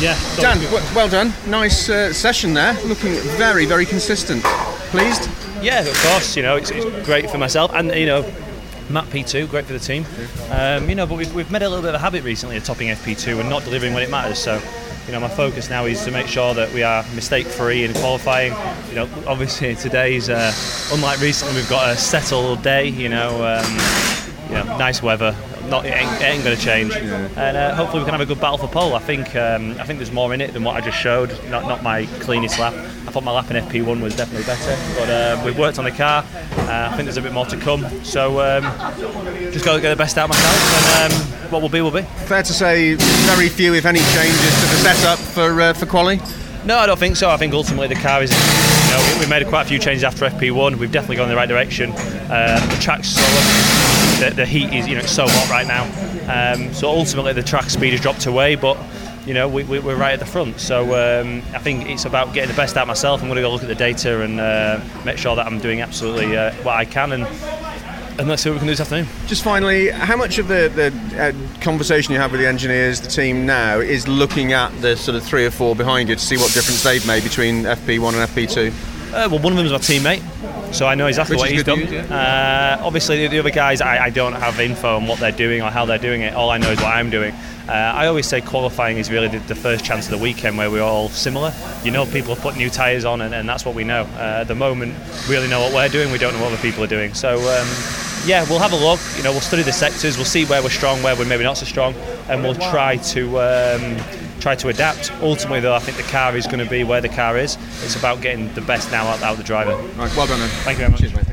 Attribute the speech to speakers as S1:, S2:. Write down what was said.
S1: Yeah.
S2: Dan, w- well done. Nice uh, session there. Looking very, very consistent. Pleased?
S1: Yeah, of course. You know, it's, it's great for myself, and you know, Matt P2, great for the team. Um, you know, but we've, we've made a little bit of a habit recently of topping FP2 and not delivering when it matters. So, you know, my focus now is to make sure that we are mistake-free in qualifying. You know, obviously today's uh, unlike recently, we've got a settled day. You know, um, you know, nice weather. Not, it ain't, ain't going to change, and uh, hopefully we can have a good battle for pole. I think um, I think there's more in it than what I just showed. Not not my cleanest lap. I thought my lap in FP1 was definitely better, but uh, we've worked on the car. Uh, I think there's a bit more to come. So um, just got to get the best out of myself, and um, what will be will be.
S2: Fair to say, very few, if any, changes to the setup for uh, for quali.
S1: No, I don't think so. I think ultimately the car is. You know, we- we've made quite a few changes after FP1. We've definitely gone in the right direction. Uh, the track's slower. The, the heat is, you know, it's so hot right now. Um, so ultimately the track speed has dropped away, but you know we, we, we're right at the front. So um, I think it's about getting the best out of myself. I'm going to go look at the data and uh, make sure that I'm doing absolutely uh, what I can, and and let's see what we can do this afternoon.
S2: Just finally, how much of the, the uh, conversation you have with the engineers, the team now, is looking at the sort of three or four behind you to see what difference they've made between FP1 and FP2?
S1: Uh, well, one of them is my teammate, so I know exactly
S2: Which
S1: what he's done.
S2: news,
S1: uh, obviously, the, the other guys, I, I don't have info on what they're doing or how they're doing it. All I know is what I'm doing. Uh, I always say qualifying is really the, the first chance of the weekend where we're all similar. You know, people have put new tyres on, and, and that's what we know. Uh, at the moment, we only know what we're doing. We don't know what other people are doing. So. Um, yeah, we'll have a look. You know, we'll study the sectors. We'll see where we're strong, where we're maybe not so strong, and we'll try to um, try to adapt. Ultimately, though, I think the car is going to be where the car is. It's about getting the best now out, out of the driver.
S2: Right, well done then.
S1: Thank you very much.
S2: Cheers.